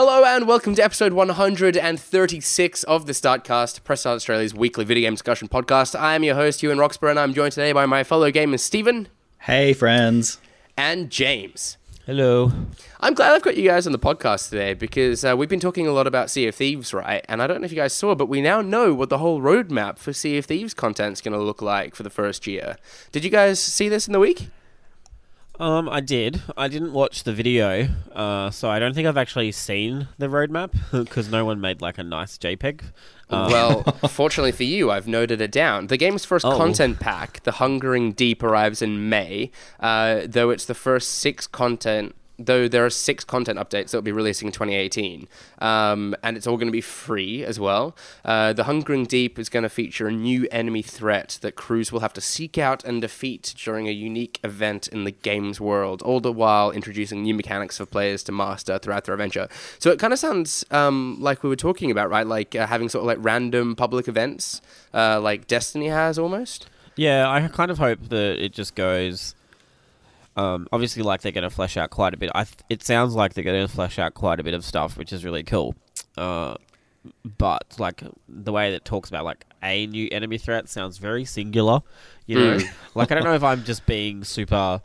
Hello and welcome to episode 136 of the Startcast, Press Start Australia's weekly video game discussion podcast. I am your host, Ewan Roxburgh, and I'm joined today by my fellow gamers Stephen Hey, friends. and James. Hello. I'm glad I've got you guys on the podcast today because uh, we've been talking a lot about Sea of Thieves, right? And I don't know if you guys saw, but we now know what the whole roadmap for Sea of Thieves content is going to look like for the first year. Did you guys see this in the week? Um, I did. I didn't watch the video, uh, so I don't think I've actually seen the roadmap because no one made like a nice JPEG. Um, Well, fortunately for you, I've noted it down. The game's first Oh. content pack, The Hungering Deep, arrives in May. Uh, though it's the first six content, though there are six content updates that will be releasing in 2018, um, and it's all going to be free as well. Uh, the Hungering Deep is going to feature a new enemy threat that crews will have to seek out and defeat during a unique event in the game's world, all the while introducing new mechanics for players to master throughout their adventure. So it kind of sounds um, like we were talking about, right? Like uh, having sort of like random public events, uh, like Destiny has almost. yeah, I kind of hope that it just goes. Um, obviously, like they're going to flesh out quite a bit. I th- it sounds like they're going to flesh out quite a bit of stuff, which is really cool. Uh, but like the way that it talks about like a new enemy threat sounds very singular. You know, like I don't know if I'm just being super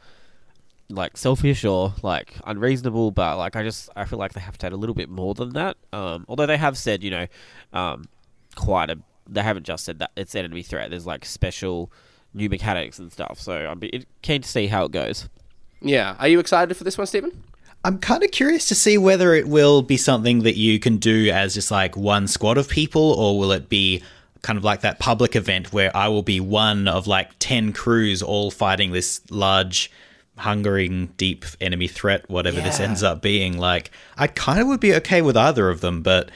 like selfish or like unreasonable, but like I just I feel like they have to add a little bit more than that. Um, although they have said you know, um, quite a they haven't just said that it's enemy threat. There's like special new mechanics and stuff. So I'm be- keen to see how it goes. Yeah. Are you excited for this one, Stephen? I'm kind of curious to see whether it will be something that you can do as just like one squad of people, or will it be kind of like that public event where I will be one of like 10 crews all fighting this large, hungering, deep enemy threat, whatever this ends up being. Like, I kind of would be okay with either of them, but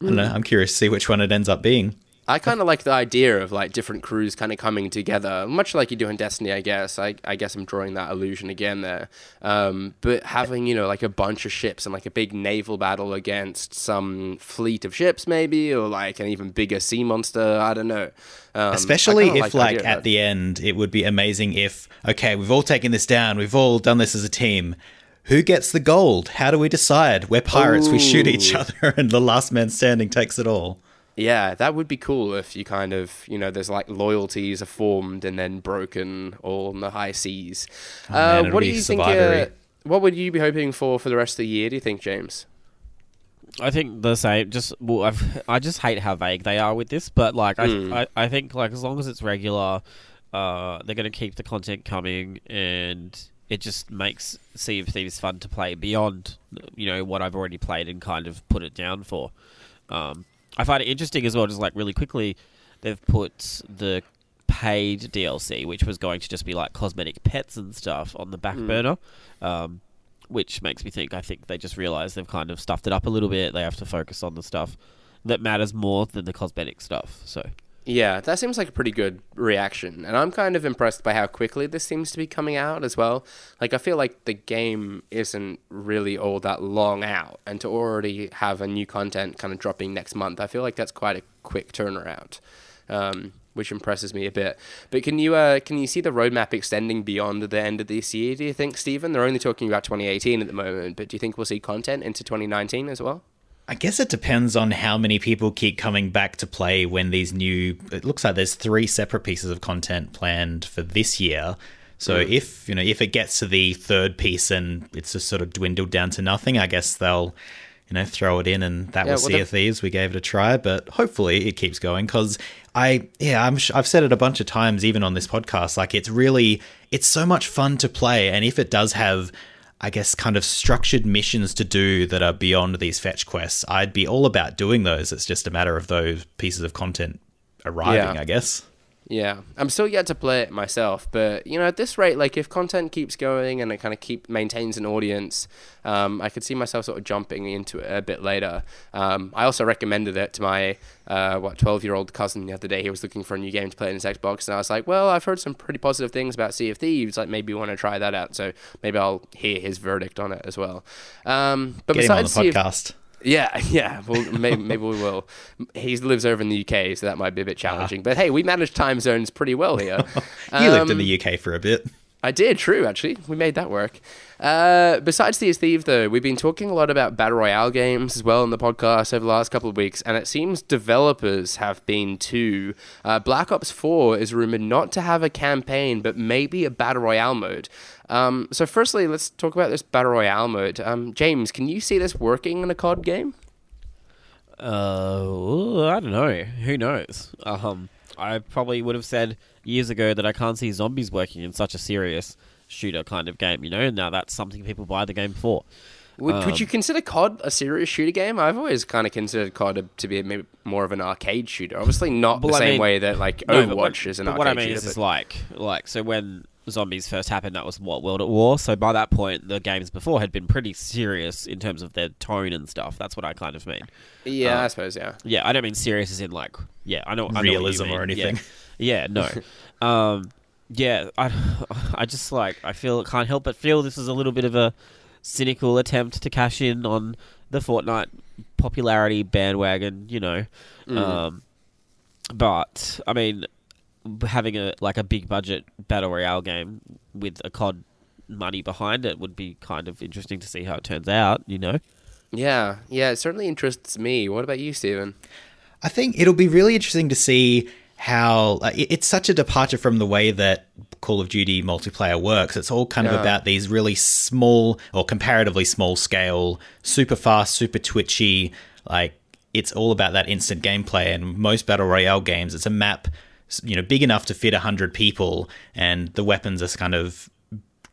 I don't know. Mm. I'm curious to see which one it ends up being. I kind of like the idea of like different crews kind of coming together, much like you do in Destiny, I guess. I, I guess I'm drawing that illusion again there. Um, but having, you know, like a bunch of ships and like a big naval battle against some fleet of ships, maybe, or like an even bigger sea monster. I don't know. Um, Especially if, the like, at the end, it would be amazing if, okay, we've all taken this down, we've all done this as a team. Who gets the gold? How do we decide? We're pirates, we shoot each other, and the last man standing takes it all. Yeah, that would be cool if you kind of, you know, there's like loyalties are formed and then broken all in the high seas. Oh, uh, it'd what do you think? Uh, what would you be hoping for for the rest of the year? Do you think, James? I think the same. Just well, I've, I just hate how vague they are with this. But like, I, I, I think like as long as it's regular, uh, they're going to keep the content coming, and it just makes Sea of Thieves fun to play beyond you know what I've already played and kind of put it down for. Um, I find it interesting as well. Just like really quickly, they've put the paid DLC, which was going to just be like cosmetic pets and stuff, on the back burner. Um, which makes me think I think they just realize they've kind of stuffed it up a little bit. They have to focus on the stuff that matters more than the cosmetic stuff. So Yeah, that seems like a pretty good reaction. And I'm kind of impressed by how quickly this seems to be coming out as well. Like, I feel like the game isn't really all that long out. And to already have a new content kind of dropping next month, I feel like that's quite a quick turnaround. Um, which impresses me a bit. But can you uh, can you see the roadmap extending beyond the end of this year? Do you think, Stephen? They're only talking about 2018 at the moment, but do you think we'll see content into 2019 as well? I guess it depends on how many people keep coming back to play when these new. It looks like there's three separate pieces of content planned for this year. So hmm. if you know if it gets to the third piece and it's just sort of dwindled down to nothing, I guess they'll you know throw it in and that Yeah, was well, Sea the- Thieves. We gave it a try, but hopefully it keeps going because I yeah I'm sh- I've said it a bunch of times even on this podcast. Like it's really it's so much fun to play, and if it does have I guess, kind of structured missions to do that are beyond these fetch quests. I'd be all about doing those. It's just a matter of those pieces of content arriving, Yeah. I guess. Yeah, I'm still yet to play it myself, but you know, at this rate, like if content keeps going and it kind of keep maintains an audience, um, I could see myself sort of jumping into it a bit later. Um, I also recommended it to my uh, what 12 year old cousin the other day. He was looking for a new game to play in his Xbox, and I was like, well, I've heard some pretty positive things about Sea of Thieves. Like maybe you want to try that out, so maybe I'll hear his verdict on it as well. Um, but Get him on the besides Sea of- podcast. Yeah, yeah. Well, maybe, maybe we will. He lives over in the UK, so that might be a bit challenging. But hey, we manage time zones pretty well here. you lived in Um, the UK for a bit. I did, true, actually. We made that work. Uh, besides Sea Thieves, though, we've been talking a lot about Battle Royale games as well in the podcast over the last couple of weeks, and it seems developers have been too. Uh, Black Ops 4 is rumored not to have a campaign, but maybe a Battle Royale mode. Um, so, firstly, let's talk about this Battle Royale mode. Um, James, can you see this working in a COD game? Uh, I don't know. Who knows? Um, I probably would have said years ago that I can't see zombies working in such a serious shooter kind of game, you know. And now that's something people buy the game for. Would, Um, would you consider COD a serious shooter game? I've always kind of considered COD to be maybe more of an arcade shooter. Obviously, not the Well, I same mean- way that like No, Overwatch but what, is an but arcade what I mean shooter. is, is like, like so when zombies first happened, that was what World at War. So by that point, the games before had been pretty serious in terms of their tone and stuff. That's what I kind of mean. yeah, uh, I suppose. Yeah. Yeah, I don't mean serious as in like, yeah, I know I know Realism or anything. Yeah, yeah no, um, yeah, I, I just like I feel can't help but feel this is a little bit of a cynical attempt to cash in on the Fortnite popularity bandwagon, you know. Mm. Um, but I mean, having a like a big budget battle royale game with a COD money behind it would be kind of interesting to see how it turns out, you know. Yeah, yeah, it certainly interests me. What about you, Stephen? I think it'll be really interesting to see how it's such a departure from the way that Call of Duty multiplayer works. It's all kind of about these really small or comparatively small scale, super fast, super twitchy. Like it's all about that instant gameplay. And most battle royale games, it's a map, you know, big enough to fit hundred people, and the weapons are kind of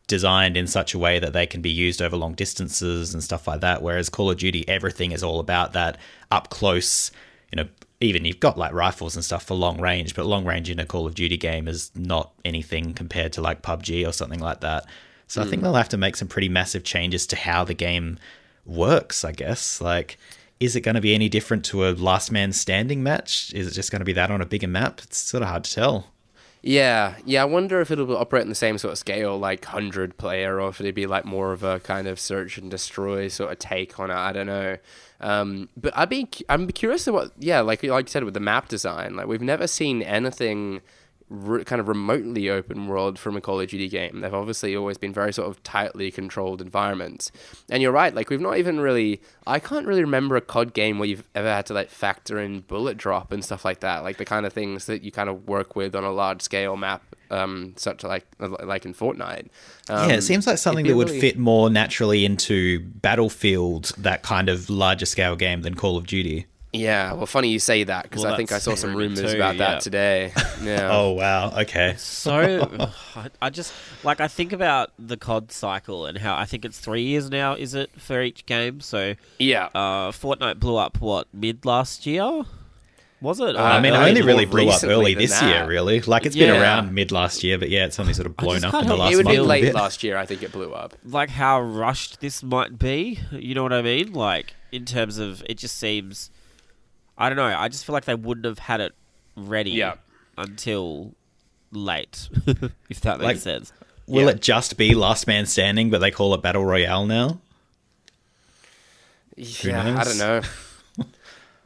designed in such a way that they can be used over long distances and stuff like that. Whereas Call of Duty, everything is all about that up close. You know, even you've got like rifles and stuff for long range, but long range in a Call of Duty game is not anything compared to like PUBG or something like that. So I think hmm. they'll have to make some pretty massive changes to how the game works. I guess like. Is it going to be any different to a last man standing match? Is it just going to be that on a bigger map? It's sort of hard to tell. Yeah, yeah. I wonder if it'll operate on the same sort of scale, like hundred player, or if it'd be like more of a kind of search and destroy sort of take on it. I don't know. Um, but I'd be I'm curious what yeah, like like you said with the map design, like we've never seen anything re- kind of remotely open world from a Call of Duty game. They've obviously always been very sort of tightly controlled environments. And you're right, like we've not even really I can't really remember a COD game where you've ever had to like factor in bullet drop and stuff like that, like the kind of things that you kind of work with on a large scale map, um, such like like in Fortnite. Um, yeah, it seems like something that would really- fit more naturally into Battlefield, that kind of larger scale game than Call of Duty. Yeah, well, funny you say that because Well, I think I saw some rumors too, about yeah. that today. Yeah. Oh wow, okay. So I, I just like I think about the COD cycle and how I think it's three years now. Is it for each game? So yeah. uh, Fortnite blew up what mid last year? Was it? Uh, I mean, it early- only really blew up early this that. year, really. Like it's been around mid last year, but yeah, it's only sort of blown up in the help- last it would month. be late bit. last year. I think it blew up. like how rushed this might be. You know what I mean? Like in terms of it just seems I don't know, I just feel like they wouldn't have had it ready Yeah. until late. if that makes Like- sense. Will Yeah. it just be Last Man Standing, but they call it Battle Royale now? Yeah, I don't know.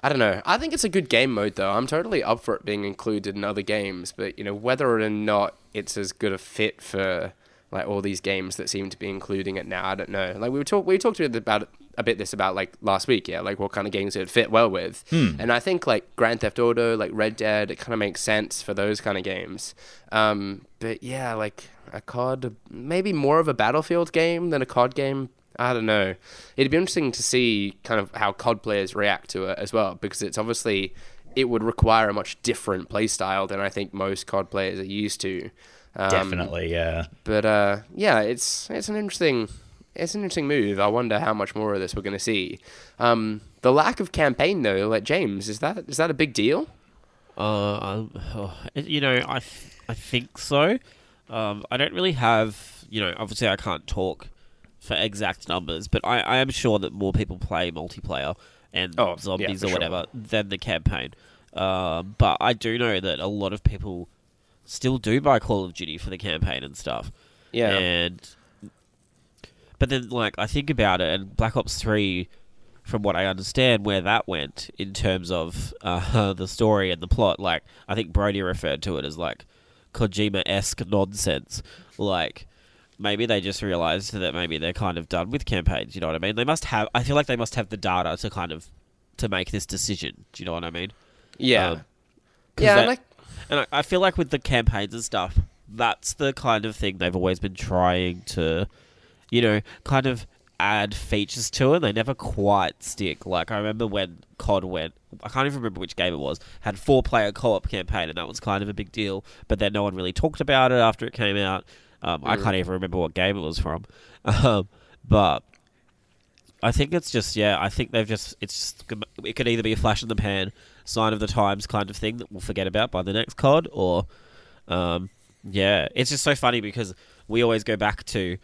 I don't know. I think it's a good game mode though. I'm totally up for it being included in other games, but you know whether or not it's as good a fit for like all these games that seem to be including it now, I don't know. Like we were talk we talked about a bit this about like last week, yeah, like what kind of games it would fit well with. And I think like Grand Theft Auto, like Red Dead, it kind of makes sense for those kind of games. Um, but yeah, like a COD, maybe more of a Battlefield game than a COD game. I don't know. It'd be interesting to see kind of how COD players react to it as well, because it's obviously it would require a much different play style than I think most COD players are used to. Um, Definitely, yeah. But uh, yeah, it's it's an interesting it's an interesting move. I wonder how much more of this we're going to see. Um, the lack of campaign though, like James, is that is that a big deal? Uh, I- oh, you know, I th- I think so. Um, I don't really have, you know, obviously I can't talk for exact numbers, but I, I am sure that more people play multiplayer and Oh, zombies for or sure. whatever than the campaign. Um, but I do know that a lot of people still do buy Call of Duty for the campaign and stuff. Yeah. And but then, like, I think about it, and Black Ops Three, from what I understand, where that went in terms of uh, the story and the plot. Like, I think Brody referred to it as like Kojima esque nonsense. Like, maybe they just realized that maybe they're kind of done with campaigns. You know what I mean? They must have. I feel like they must have the data to kind of to make this decision. Do you know what I mean? Yeah. Um, 'cause yeah, that- like and I, I feel like with the campaigns and stuff, that's the kind of thing they've always been trying to, you know, kind of add features to it. They never quite stick. Like I remember when COD went, I can't even remember which game it was, had four player co op campaign, and that was kind of a big deal. But then no one really talked about it after it came out. Um, I can't even remember what game it was from. Um, but I think it's just yeah. I think they've just it's just it could either be a flash in the pan, sign of the times kind of thing that we'll forget about by the next COD, or um, yeah, it's just so funny because we always go back to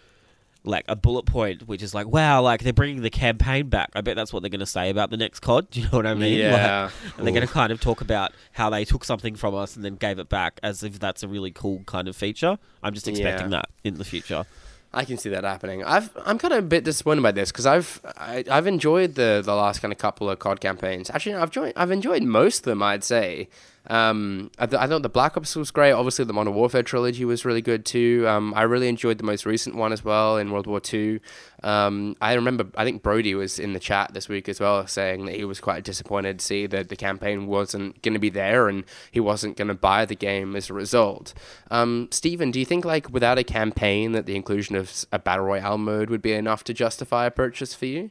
like a bullet point, which is like, wow, like they're bringing the campaign back. I bet that's what they're going to say about the next COD. Do you know what I mean? Yeah. Like, and they're going to kind of talk about how they took something from us and then gave it back, as if that's a really cool kind of feature. I'm just expecting Yeah. that in the future. I can see that happening. I've I'm kind of a bit disappointed by this because I've I, I've enjoyed the the last kind of couple of COD campaigns. Actually, I've joined, I've enjoyed most of them. I'd say. Um, I, th- I thought the Black Ops was great. Obviously, the Modern Warfare trilogy was really good too. Um, I really enjoyed the most recent one as well in World War Two. Um, I remember I think Brody was in the chat this week as well, saying that he was quite disappointed to see that the campaign wasn't going to be there and he wasn't going to buy the game as a result. Um, Stephen, do you think like without a campaign that the inclusion of a battle royale mode would be enough to justify a purchase for you?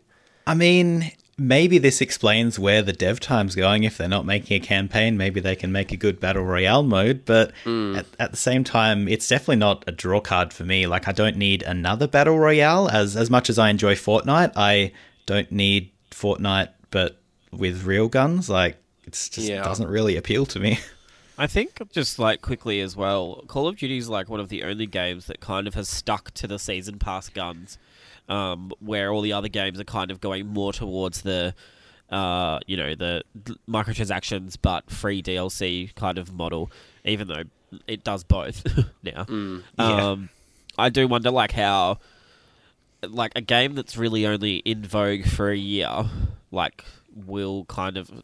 I mean, maybe this explains where the dev time's going. If they're not making a campaign, maybe they can make a good battle royale mode. But hmm. at, at the same time, it's definitely not a draw card for me. Like, I don't need another battle royale. As as much as I enjoy Fortnite, I don't need Fortnite, but with real guns. Like, it just Yeah. doesn't really appeal to me. I think just like quickly as well, Call of Duty is like one of the only games that kind of has stuck to the season pass guns, um, where all the other games are kind of going more towards the, uh, you know, the microtransactions but free DLC kind of model. Even though it does both now, yeah. um, I do wonder like how, like a game that's really only in vogue for a year, like will kind of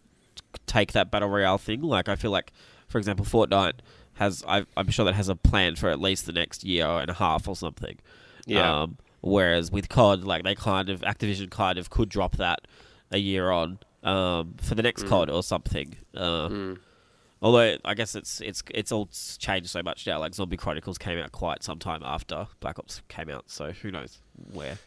take that battle royale thing. Like I feel like, for example, Fortnite has I, I'm sure that has a plan for at least the next year and a half or something. Yeah. Um, whereas with COD, like they kind of Activision kind of could drop that a year on um, for the next COD or something. Uh, Although I guess it's it's it's all changed so much now. Like Zombie Chronicles came out quite some time after Black Ops came out, so who knows where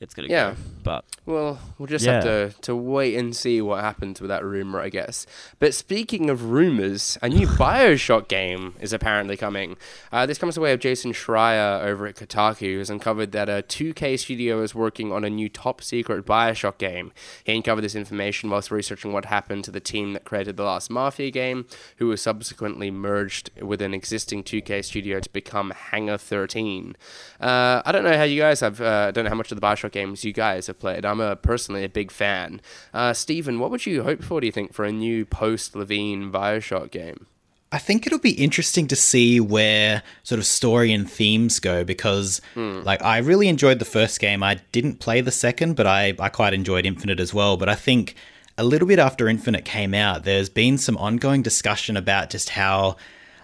it's gonna Yeah. go. But Well, we'll just have to, to wait and see what happens with that rumor, I guess. But speaking of rumors, a new Bioshock game is apparently coming. Uh, this comes the way of Jason Schreier over at Kotaku, who has uncovered that a 2K studio is working on a new top secret Bioshock game. He uncovered this information whilst researching what happened to the team that created the last Mafia game, who was subsequently merged with an existing 2K studio to become Hangar 13. Uh, I don't know how you guys have, uh, I don't know how much of the Bioshock games you guys have played. I'm a, personally a big fan. Uh, Stephen, what would you hope for, do you think, for a new post Levine Bioshock game? I think it'll be interesting to see where sort of story and themes go because, like, I really enjoyed the first game. I didn't play the second, but I, I quite enjoyed Infinite as well. But I think a little bit after Infinite came out, there's been some ongoing discussion about just how,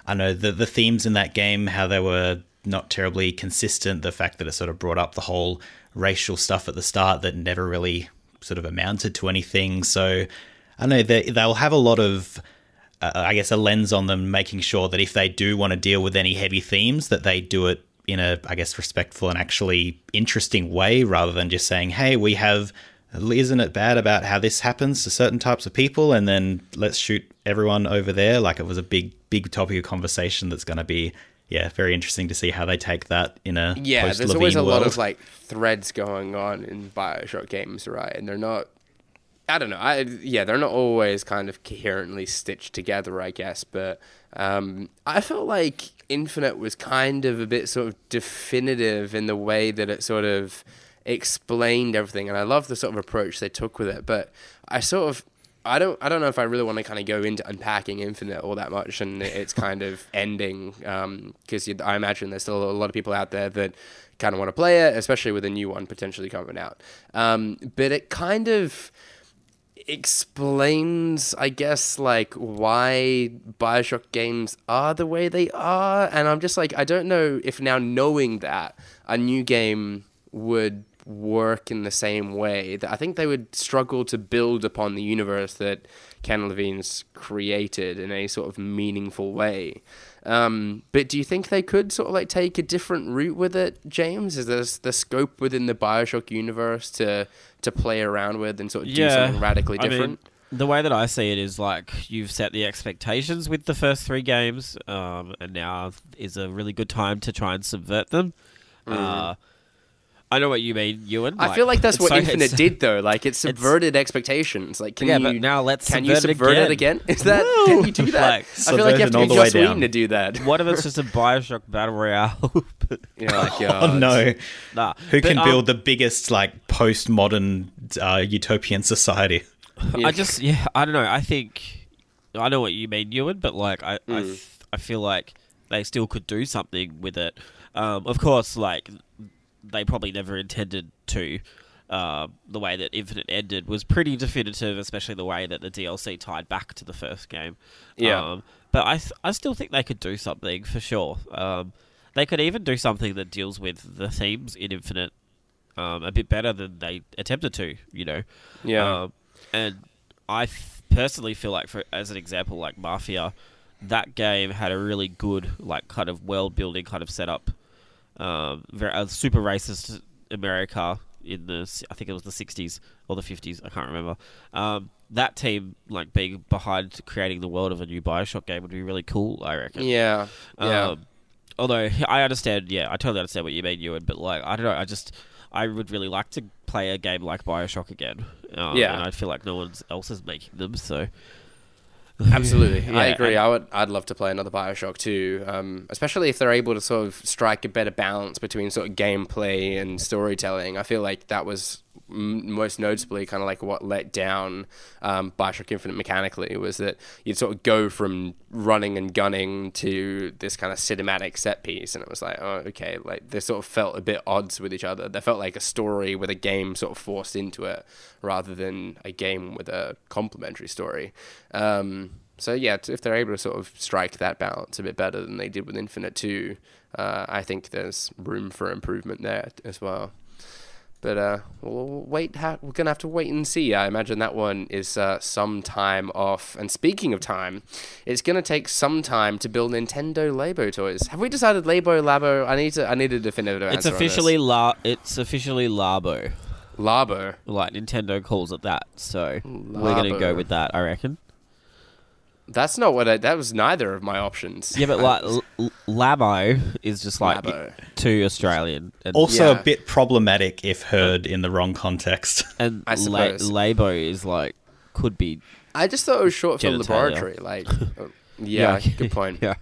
I know, the, the themes in that game, how they were not terribly consistent. The fact that it sort of brought up the whole racial stuff at the start that never really sort of amounted to anything. So, I know they, they'll have a lot of uh, I guess a lens on them, making sure that if they do want to deal with any heavy themes, that they do it in a, I guess, respectful and actually interesting way, rather than just saying, "Hey, we have." Isn't it bad about how this happens to certain types of people, and then let's shoot everyone over there? Like it was a big, big topic of conversation that's going to be, yeah, very interesting to see how they take that in a Yeah, there's always a world. lot of like threads going on in Bioshock games, right? And they're not. I don't know. I yeah, they're not always kind of coherently stitched together, I guess. But um, I felt like Infinite was kind of a bit sort of definitive in the way that it sort of explained everything, and I love the sort of approach they took with it. But I sort of I don't I don't know if I really want to kind of go into unpacking Infinite all that much and its kind of ending because I imagine there's still a lot of people out there that kind of want to play it, especially with a new one potentially coming out. Um, but it kind of explains, I guess, like why Bioshock games are the way they are. And I'm just like, I don't know if now knowing that a new game would work in the same way that I think they would struggle to build upon the universe that Ken Levine's created in a sort of meaningful way. Um, but do you think they could sort of like take a different route with it, James? Is there the scope within the Bioshock universe to to play around with and sort of do something radically I mean, different? the way that I see it is like you've set the expectations with the first three games, um, and now is a really good time to try and subvert them. Uh, I know what you mean, Ewan. I feel like that's what so- Infinite did, though. Like it subverted expectations. Like, can Yeah, you but now let's can you subvert it subvert it again. again? Is that can you do that? Like, I feel like you have to subversion all be the Joss Whedon to do that. What if it's just a Bioshock battle royale? You're like, Oh no. nah. Who But, can um, build the biggest like postmodern uh, utopian society? Yeah. I just yeah, I don't know. I think I know what you mean, Ewan, but like I I, Mm. th- I feel like they still could do something with it. Um, of course, like they probably never intended to. Uh, the way that Infinite ended was pretty definitive, especially the way that the DLC tied back to the first game. Yeah. Um, but I th- I still think they could do something for sure. Um, they could even do something that deals with the themes in Infinite um, a bit better than they attempted to. You know. Yeah. Um, and I f- personally feel like, for as an example, like Mafia, that game had a really good, like, kind of world building kind of setup. Um, very a super racist America in the, I think it was the '60s or the '50s, I can't remember. Um, that team, like, being behind creating the world of a new Bioshock game would be really cool. I reckon. yeah. Yeah. Um, although I understand, yeah, I totally understand what you mean, Ewan. But like, I don't know, I just I would really like to play a game like Bioshock again. Um, Yeah. and I feel like no one else is making them, so Absolutely, I agree. I would, I'd love to play another Bioshock too, um, especially if they're able to sort of strike a better balance between sort of gameplay and storytelling. I feel like that was m- most noticeably kind of like what let down um, Bioshock Infinite mechanically was that you'd sort of go from running and gunning to this kind of cinematic set piece, and it was like, oh, okay, like they sort of felt a bit odds with each other. They felt like a story with a game sort of forced into it, rather than a game with a complementary story. Um, so yeah, if they're able to sort of strike that balance a bit better than they did with Infinite Two, uh, I think there's room for improvement there as well. But uh, we'll wait. Ha- we're gonna have to wait and see. I imagine that one is uh, some time off. And speaking of time, it's gonna take some time to build Nintendo Labo toys. Have we decided Labo Labo? I need to. I need a definitive answer. it's officially la it's officially Labo. Labo. Like Nintendo calls it that, so we're gonna go with that. I reckon. That's not what I. That was neither of my options. Yeah, but like L- L- Labo is just like Labo. too Australian. And, Also Yeah. a bit problematic if heard in the wrong context. and I la- suppose. Labo is like could be I just thought it was short for Genitalia. laboratory. Like, uh, yeah, good point. yeah.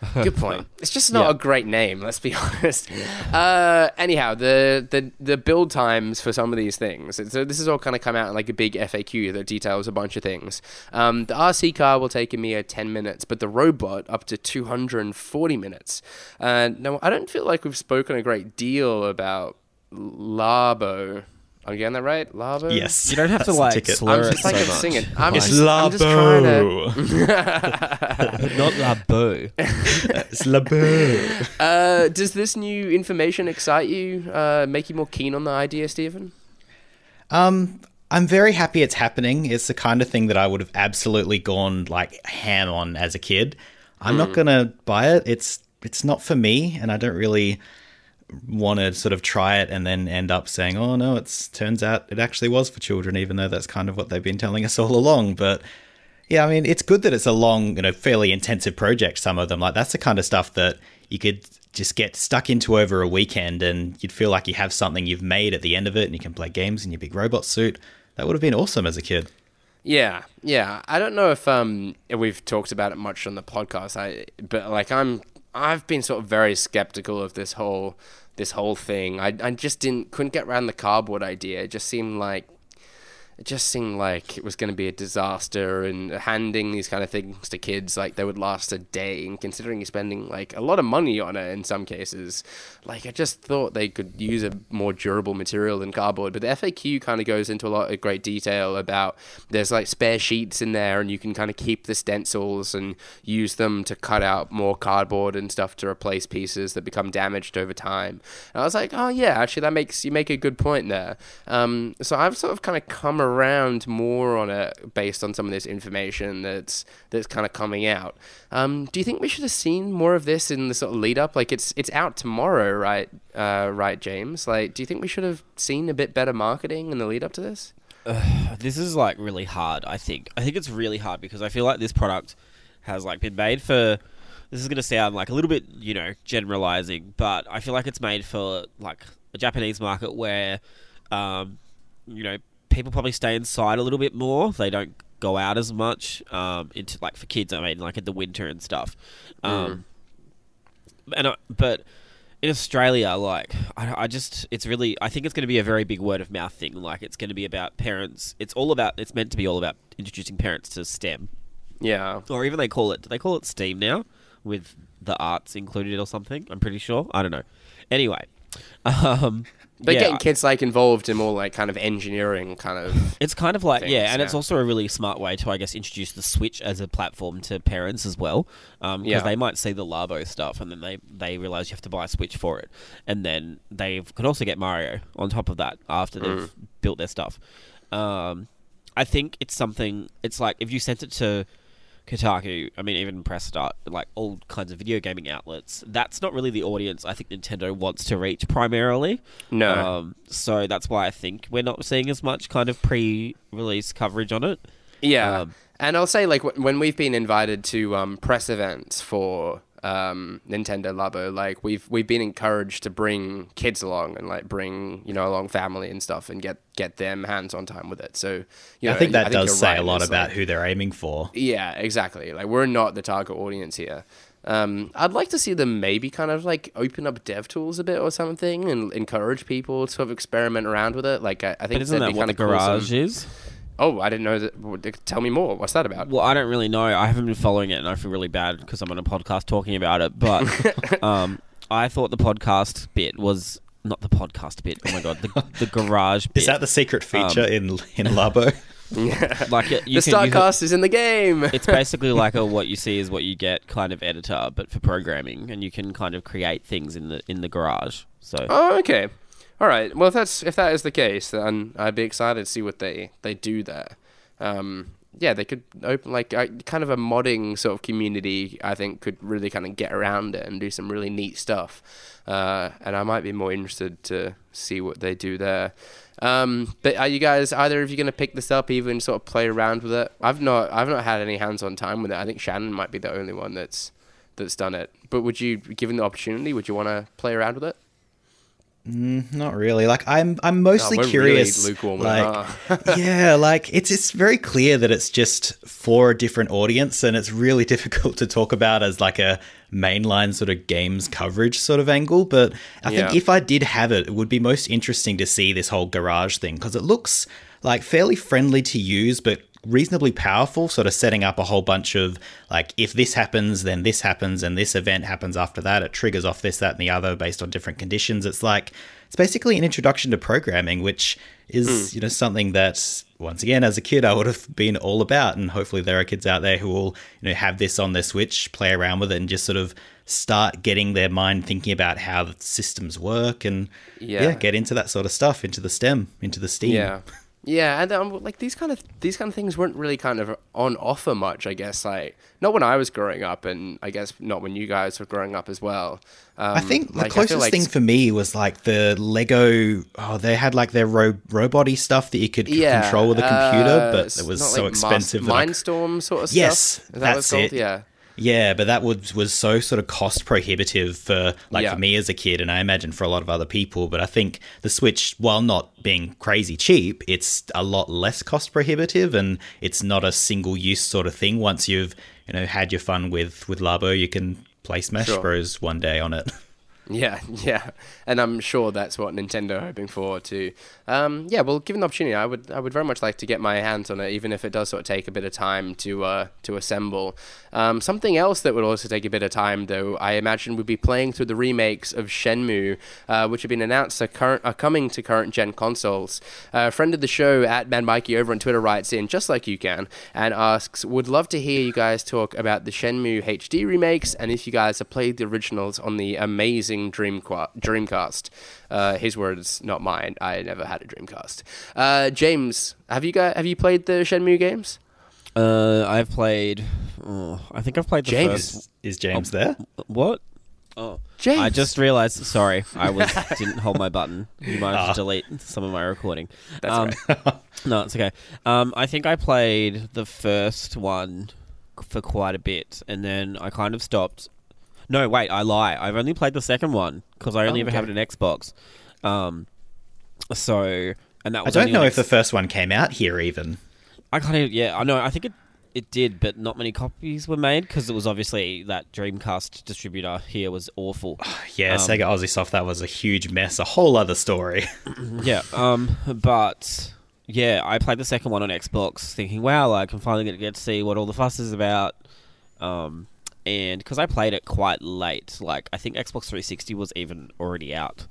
Good point. It's just not Yeah. a great name. Let's be honest. Uh, anyhow, the, the the build times for some of these things. So this has all kind of come out in like a big FAQ that details a bunch of things. Um, the RC car will take a mere ten minutes, but the robot up to two hundred and forty minutes. Uh, now, I don't feel like we've spoken a great deal about Labo. I'm getting that right, Labo. Yes. You don't have to That's the like ticket. slur I'm it just like so I'm much. singing. I'm Like, just, I'm just trying to. not Labo. It's Labo. Uh, does this new information excite you? Uh, make you more keen on the idea, Stephen? Um, I'm very happy it's happening. It's the kind of thing that I would have absolutely gone like ham on as a kid. I'm not gonna buy it. It's it's not for me, and I don't really want to sort of try it and then end up saying, "Oh no, it's turns out it actually was for children," even though that's kind of what they've been telling us all along. But yeah, I mean, it's good that it's a long, you know, fairly intensive project. Some of them, like that's the kind of stuff that you could just get stuck into over a weekend, and you'd feel like you have something you've made at the end of it, and you can play games in your big robot suit. That would have been awesome as a kid. Yeah, yeah. I don't know if um if we've talked about it much on the podcast. I but like I'm I've been sort of very skeptical of this whole this whole thing. I I just didn't couldn't get around the cardboard idea. It just seemed like it just seemed like it was going to be a disaster and handing these kind of things to kids like they would last a day and considering you're spending like a lot of money on it in some cases like i just thought they could use a more durable material than cardboard. But the faq kind of goes into a lot of great detail about there's like spare sheets in there and you can kind of keep the stencils and use them to cut out more cardboard and stuff to replace pieces that become damaged over time. And i was like oh yeah actually that makes you make a good point there. Um, so i've sort of kind of come around more on it based on some of this information that's that's kind of coming out. Um, do you think we should have seen more of this in the sort of lead up? Like it's it's out tomorrow, right? Uh, right, James. Like, do you think we should have seen a bit better marketing in the lead up to this? Uh, this is like really hard. I think. I think it's really hard because I feel like this product has like been made for. This is going to sound like a little bit, you know, generalizing, but I feel like it's made for like a Japanese market where, um, you know, people probably stay inside a little bit more. They don't go out as much um, into like for kids. I mean, like in the winter and stuff. Um, mm. And I, but in Australia, like I, I, just it's really I think it's going to be a very big word of mouth thing. Like it's going to be about parents. It's all about. It's meant to be all about introducing parents to STEM. Yeah. Or even they call it. Do they call it STEAM now with the arts included or something? I'm pretty sure. I don't know. Anyway, um, they're yeah. getting kids like involved in more like kind of engineering kind of. It's kind of like things, yeah, and yeah. it's also a really smart way to I guess introduce the Switch as a platform to parents as well, because um, yeah. they might see the Labo stuff and then they they realize you have to buy a Switch for it, and then they can also get Mario on top of that after they've mm. built their stuff. Um, I think it's something. It's like if you sent it to Kotaku, I mean, even Press Start, like all kinds of video gaming outlets, that's not really the audience I think Nintendo wants to reach primarily. No. Um, so that's why I think we're not seeing as much kind of pre release coverage on it. Yeah. Um, and I'll say, like, when we've been invited to um, press events for um, Nintendo Labo, like we've we've been encouraged to bring kids along and like bring you know along family and stuff and get get them hands on time with it. So you know, I think that I think does say right. a lot it's about like, who they're aiming for. Yeah, exactly. Like we're not the target audience here. Um, I'd like to see them maybe kind of like open up dev tools a bit or something and encourage people to sort of experiment around with it. Like I, I think but isn't that what the garage cool is? Oh, I didn't know that. Tell me more. What's that about? Well, I don't really know. I haven't been following it, and I feel really bad because I'm on a podcast talking about it. But um, I thought the podcast bit was not the podcast bit. Oh my god, the, the garage. bit. Is that the secret feature um, in in Labo? Yeah. Like it, the Startcast is in the game. it's basically like a what you see is what you get kind of editor, but for programming, and you can kind of create things in the in the garage. So. Oh, okay. All right. Well, if that's if that is the case, then I'd be excited to see what they they do there. Um, yeah, they could open like uh, kind of a modding sort of community. I think could really kind of get around it and do some really neat stuff. Uh, and I might be more interested to see what they do there. Um, but are you guys either of you going to pick this up, even sort of play around with it? I've not I've not had any hands-on time with it. I think Shannon might be the only one that's that's done it. But would you, given the opportunity, would you want to play around with it? Mm, not really. Like I'm, I'm mostly curious. Really like, yeah, like it's it's very clear that it's just for a different audience, and it's really difficult to talk about as like a mainline sort of games coverage sort of angle. But I think if I did have it, it would be most interesting to see this whole garage thing because it looks like fairly friendly to use, but reasonably powerful, sort of setting up a whole bunch of like, if this happens, then this happens, and this event happens after that. It triggers off this, that, and the other based on different conditions. It's like, it's basically an introduction to programming, which is, mm. you know, something that, once again, as a kid, I would have been all about. And hopefully there are kids out there who will, you know, have this on their Switch, play around with it, and just sort of start getting their mind thinking about how the systems work and, yeah, yeah get into that sort of stuff, into the STEM, into the STEAM. Yeah. Yeah, and um, like these kind of these kind of things weren't really kind of on offer much, I guess. Like not when I was growing up, and I guess not when you guys were growing up as well. Um, I think the like, closest like thing for me was like the Lego. Oh, they had like their ro- roboty stuff that you could yeah, control with a computer, uh, but it was so expensive. Mindstorm sort of yes, stuff. Yes, that's it. Yeah. Yeah, but that was was so sort of cost prohibitive for like yeah. for me as a kid, and I imagine for a lot of other people. But I think the Switch, while not being crazy cheap, it's a lot less cost prohibitive, and it's not a single use sort of thing. Once you've you know had your fun with with Labo, you can play Smash sure. Bros one day on it. Yeah, yeah, and I'm sure that's what Nintendo are hoping for too. Um, yeah, well, given the opportunity, I would I would very much like to get my hands on it, even if it does sort of take a bit of time to uh, to assemble. Um, something else that would also take a bit of time, though, I imagine, would be playing through the remakes of Shenmue, uh, which have been announced are current are coming to current gen consoles. Uh, a friend of the show at Mad Mikey over on Twitter writes in just like you can and asks, "Would love to hear you guys talk about the Shenmue HD remakes and if you guys have played the originals on the amazing." Dream Dreamcast. Uh, his words, not mine. I never had a Dreamcast. Uh, James, have you got have you played the Shenmue games? Uh, I've played. Oh, I think I've played the James. first. Is James there? What? Oh, James. I just realized. Sorry, I was didn't hold my button. You might have to delete some of my recording. That's um, right. no, it's okay. Um, I think I played the first one for quite a bit, and then I kind of stopped. No, wait, I lie. I've only played the second one because I only Oh, ever okay. have an Xbox. Um, so and that I don't know on if the first one came out here even. I can't even. Yeah, I know. I think it it did, but not many copies were made because it was obviously that Dreamcast distributor here was awful. Yeah, Um, Sega Ozisoft, that was a huge mess, a whole other story. yeah. Um. But yeah, I played the second one on Xbox, thinking, "Wow, I can finally get, get to see what all the fuss is about." Um. And because I played it quite late, like I think Xbox 360 was even already out.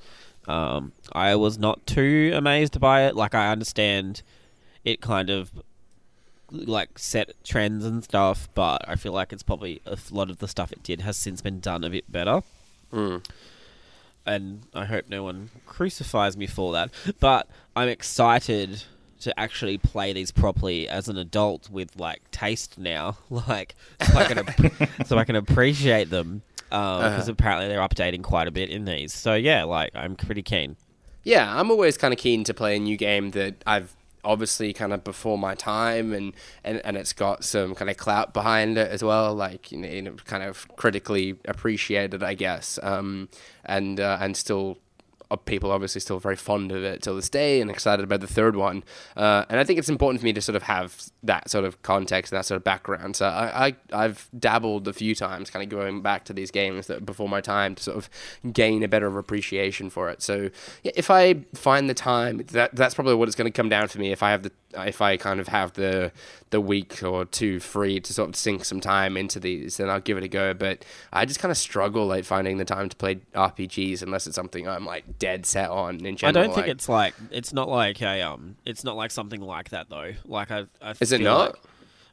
Um, I was not too amazed by it. Like I understand it kind of like set trends and stuff, but I feel like it's probably a lot of the stuff it did has since been done a bit better. Mm. And I hope no one crucifies me for that. But I'm excited to actually play these properly as an adult with like taste now, like so I can ap- so I can appreciate them Um because Uh-huh. apparently they're updating quite a bit in these. So yeah, like I'm pretty keen. Yeah, I'm always kind of keen to play a new game that I've obviously kind of before my time and, and, and it's got some kind of clout behind it as well, like you know, kind of critically appreciated, I guess, um, and uh, and still uh, people obviously still very fond of it till this day and excited about the third one. Uh, and I think it's important for me to sort of have that sort of context and that sort of background. So I, I I've dabbled a few times, kind of going back to these games that before my time to sort of gain a better appreciation for it. So yeah, if I find the time, that that's probably what it's going to come down for me. If I have the if I kind of have the the week or two free to sort of sink some time into these, then I'll give it a go. But I just kind of struggle like finding the time to play RPGs unless it's something I'm like dead set on. In I don't think like- it's like it's not like a um it's not like something like that though. Like I, I Is it not? like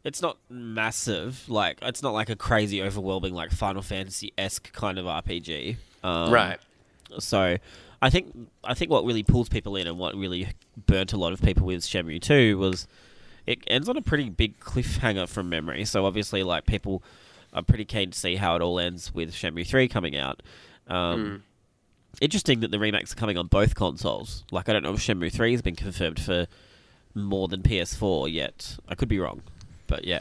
it's not massive. Like it's not like a crazy overwhelming like Final Fantasy esque kind of RPG. Um, right. So I think I think what really pulls people in and what really burnt a lot of people with Shenmue 2 was it ends on a pretty big cliffhanger from memory. So obviously like people are pretty keen to see how it all ends with Shenmue 3 coming out. Um, Interesting that the remakes are coming on both consoles. Like I don't know if Shenmue 3 has been confirmed for more than PS4 yet. I could be wrong. But yeah.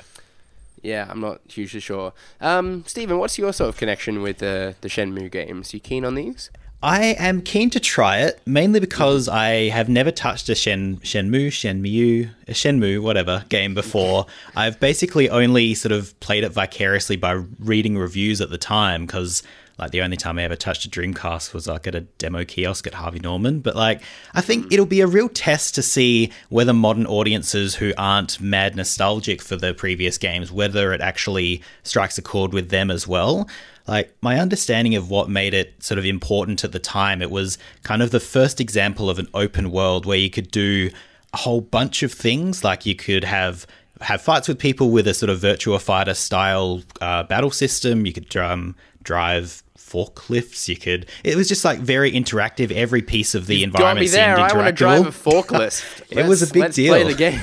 Yeah, I'm not hugely sure. Um, Stephen, what's your sort of connection with the the Shenmue games? You keen on these? I am keen to try it, mainly because I have never touched a Shen Shenmue, Shenmue, a Shenmue, whatever game before. I've basically only sort of played it vicariously by reading reviews at the time, because like the only time I ever touched a Dreamcast was like at a demo kiosk at Harvey Norman. But like, I think mm. it'll be a real test to see whether modern audiences who aren't mad nostalgic for the previous games, whether it actually strikes a chord with them as well. Like, my understanding of what made it sort of important at the time, it was kind of the first example of an open world where you could do a whole bunch of things. Like, you could have have fights with people with a sort of Virtua Fighter style uh, battle system. You could um, drive forklifts. You could. It was just like very interactive. Every piece of the Got environment me there. seemed I want to drive a forklift. It was a big let's deal. Play the game.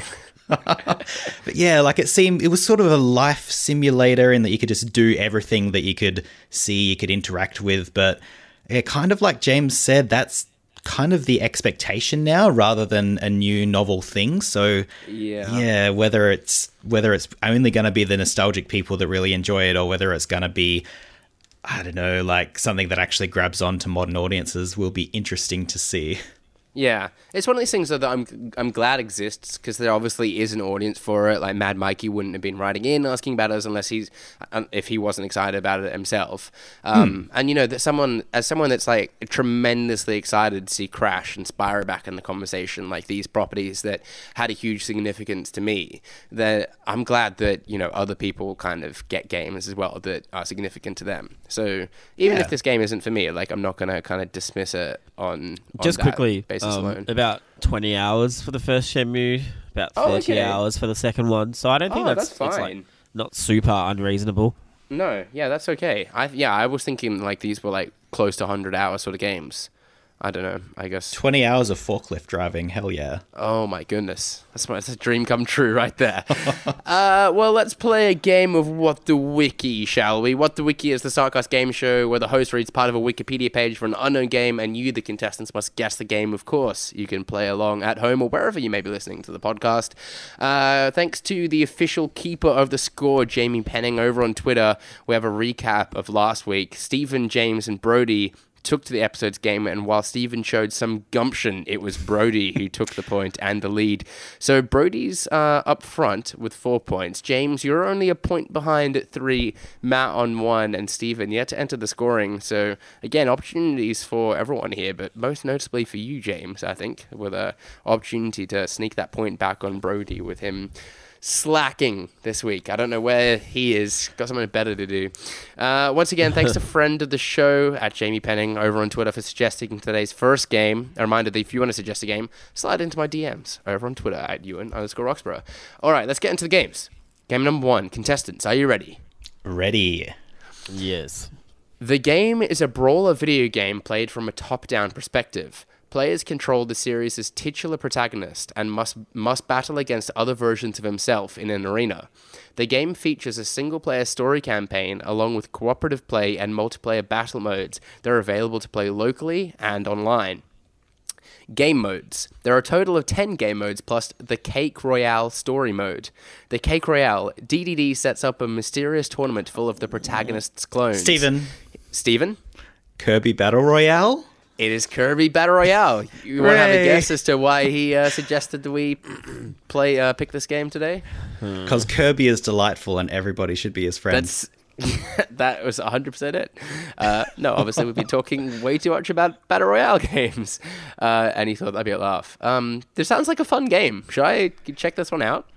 But yeah, like it seemed it was sort of a life simulator in that you could just do everything that you could see, you could interact with. But yeah, kind of like James said, that's kind of the expectation now rather than a new novel thing. So Yeah. yeah, whether it's whether it's only going to be the nostalgic people that really enjoy it, or whether it's going to be I don't know, like something that actually grabs on to modern audiences will be interesting to see. Yeah, it's one of these things though, that I'm I'm glad exists because there obviously is an audience for it. Like Mad Mikey wouldn't have been writing in asking about us unless he's um, if he wasn't excited about it himself. Um, And you know that someone as someone that's like tremendously excited to see Crash and Spyro back in the conversation, like these properties that had a huge significance to me. That I'm glad that you know other people kind of get games as well that are significant to them. So even Yeah. if this game isn't for me, like I'm not gonna kind of dismiss it on, on Just quickly, basis um, alone. about 20 hours for the first Shenmue, about 30 Oh, okay. hours for the second one. So I don't think Oh, that's, that's it's, fine. like, not super unreasonable. No, yeah, that's okay. I yeah, I was thinking like these were like close to hundred hour sort of games. I don't know. I guess. 20 hours of forklift driving, hell yeah. Oh my goodness, that's my that's a dream come true right there. uh, well, let's play a game of What the Wiki, shall we? What the Wiki is the Startcast game show where the host reads part of a Wikipedia page for an unknown game, and you, the contestants, must guess the game. Of course, you can play along at home or wherever you may be listening to the podcast. Uh, thanks to the official keeper of the score, Jamie Penning, over on Twitter. We have a recap of last week. Steven, James, and Brody took to the episode's game, and while Steven showed some gumption, it was Brody who took the point and the lead. So Brody's uh, up front with four points. James, you're only a point behind at three, Matt on one, and Steven yet to enter the scoring. So again, opportunities for everyone here, but most notably for you, James, I think, with a opportunity to sneak that point back on Brody with him slacking this week. I don't know where he is. Got something better to do. Uh, once again, thanks to friend of the show at Jamie Penning over on Twitter for suggesting today's first game. A reminder that if you want to suggest a game, slide into my DMs over on Twitter at Ewan underscore Roxborough. All right, let's get into the games. Game number one, contestants, are you ready? Ready. Yes. The game is a brawler video game played from a top-down perspective. Players control the series' titular protagonist and must must battle against other versions of himself in an arena. The game features a single-player story campaign along with cooperative play and multiplayer battle modes that are available to play locally and online. Game modes. There are a total of 10 game modes plus the Cake Royale story mode. The Cake Royale, DDD sets up a mysterious tournament full of the protagonist's clones. Steven, Steven? Kirby Battle Royale? It is Kirby Battle Royale. You want to have a guess as to why he uh, suggested that we play uh, pick this game today? Because Kirby is delightful and everybody should be his friend. That's that was 100% it. Uh, no, obviously we've been talking way too much about Battle Royale games, uh, and he thought that'd be a laugh. Um, this sounds like a fun game. Should I check this one out?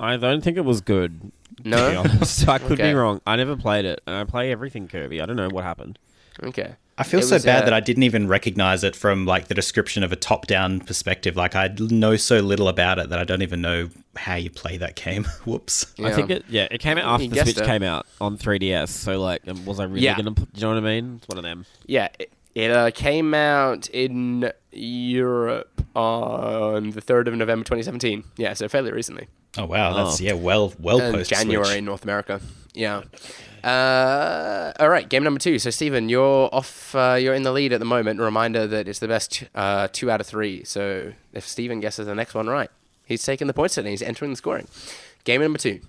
I don't think it was good. To be No. honest. I could Okay. be wrong. I never played it, and I play everything Kirby. I don't know what happened. Okay. I feel It so was, bad uh, that I didn't even recognize it from like the description of a top-down perspective. Like I know so little about it that I don't even know how you play that game. Whoops. I think it. Yeah, it came out after You the Switch it. came out on 3DS. So like, um, was I really Yeah. gonna? put- Do you know what I mean? It's one of them. Yeah, it, it uh, came out in Europe on the 3rd of November 2017. Yeah, so fairly recently. Oh wow, that's Oh. yeah, well, well Uh, post January in North America. Yeah. Uh, all right, game number two. So, Steven, you're off. Uh, you're in the lead at the moment. Reminder that it's the best uh, two out of three. So, if Steven guesses the next one right, he's taking the points and he's entering the scoring. Game number two.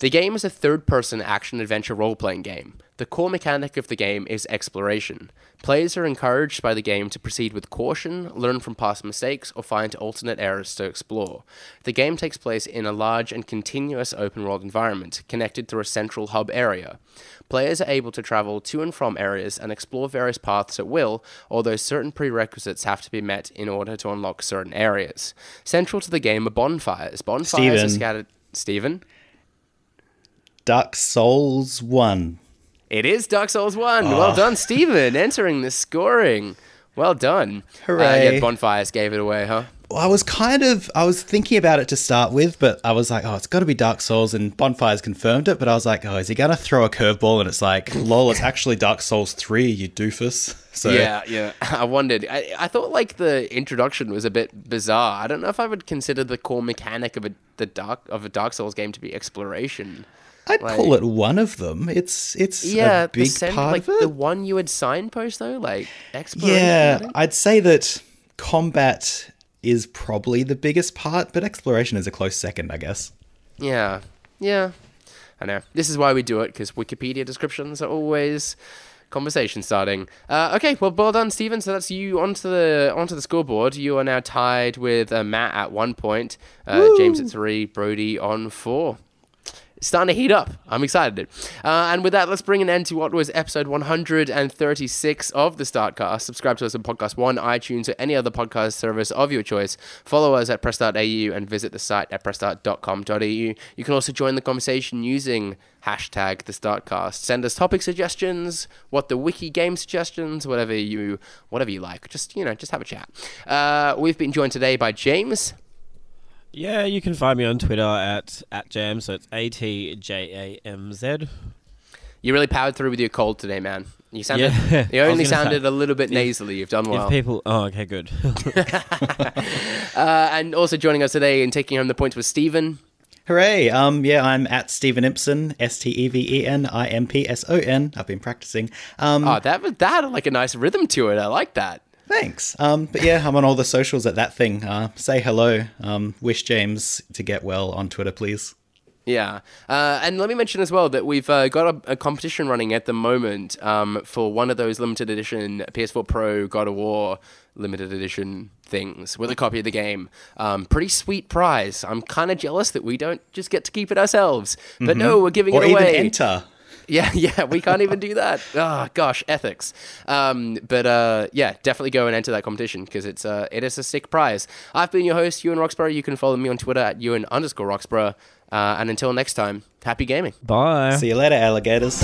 The game is a third person action adventure role playing game. The core mechanic of the game is exploration. Players are encouraged by the game to proceed with caution, learn from past mistakes, or find alternate areas to explore. The game takes place in a large and continuous open world environment, connected through a central hub area. Players are able to travel to and from areas and explore various paths at will, although certain prerequisites have to be met in order to unlock certain areas. Central to the game are bonfires. Bonfires are scattered. Steven? Dark Souls One. It is Dark Souls 1. Well done, Steven, entering the scoring. Well done. Uh, Hooray. yeah, Bonfires gave it away, huh? Well, I was kind of I was thinking about it to start with, but I was like, oh, it's got to be Dark Souls, and Bonfires confirmed it. But I was like, oh, is he gonna throw a curveball? And it's like, lol, it's actually Dark Souls Three, you doofus. So yeah, yeah. I wondered. I, I thought like the introduction was a bit bizarre. I don't know if I would consider the core mechanic of a the dark of a Dark Souls game to be exploration. I'd like- call it one of them. It's it's Yeah, a big part like of it. the one you would signpost though, like exploration. Yeah. I'd say that combat is probably the biggest part, but exploration is a close second, I guess. Yeah, yeah. I know. This is why we do it because Wikipedia descriptions are always conversation starting. Uh, okay, well, well done, Steven. So that's you onto the onto the scoreboard. You are now tied with uh, Matt at one point, uh, James at three, Brody on four. Starting to heat up. I'm excited. Uh, and with that, let's bring an end to what was episode 136 of the Startcast. Subscribe to us on Podcast One, iTunes, or any other podcast service of your choice. Follow us at press.au and visit the site at press.com.au. You can also join the conversation using hashtag the Startcast. Send us topic suggestions, what the wiki game suggestions, whatever you whatever you like. Just you know, just have a chat. Uh, we've been joined today by James. Yeah, you can find me on Twitter at at jam. So it's a t j a m z. You really powered through with your cold today, man. You sounded. Yeah. You only gonna say, sounded a little bit nasally. You've done well. If people, oh, okay, good. Uh, and also joining us today and taking home the points was Steven. Hooray! Um, yeah, I'm at Steven Impson, S T E V E N I M P S O N. I've been practicing. Um, Oh, that was- that had like a nice rhythm to it. I like that. Thanks. Um, but yeah, I'm on all the socials at that thing. Uh, say hello. Um, wish James to get well on Twitter, please. Yeah, uh, and let me mention as well that we've uh, got a, a competition running at the moment um, for one of those limited edition PS4 Pro God of War limited edition things with a copy of the game. Um, pretty sweet prize. I'm kind of jealous that we don't just get to keep it ourselves, but no, we're giving Or it even away. enter. Yeah, yeah, we can't even do that. Oh gosh, ethics. Um, but uh, yeah, definitely go and enter that competition because it's uh, it is a sick prize. I've been your host, Ewan Roxborough. You can follow me on Twitter at Ewan underscore Roxborough. Uh, and until next time, happy gaming. Bye. See you later, alligators.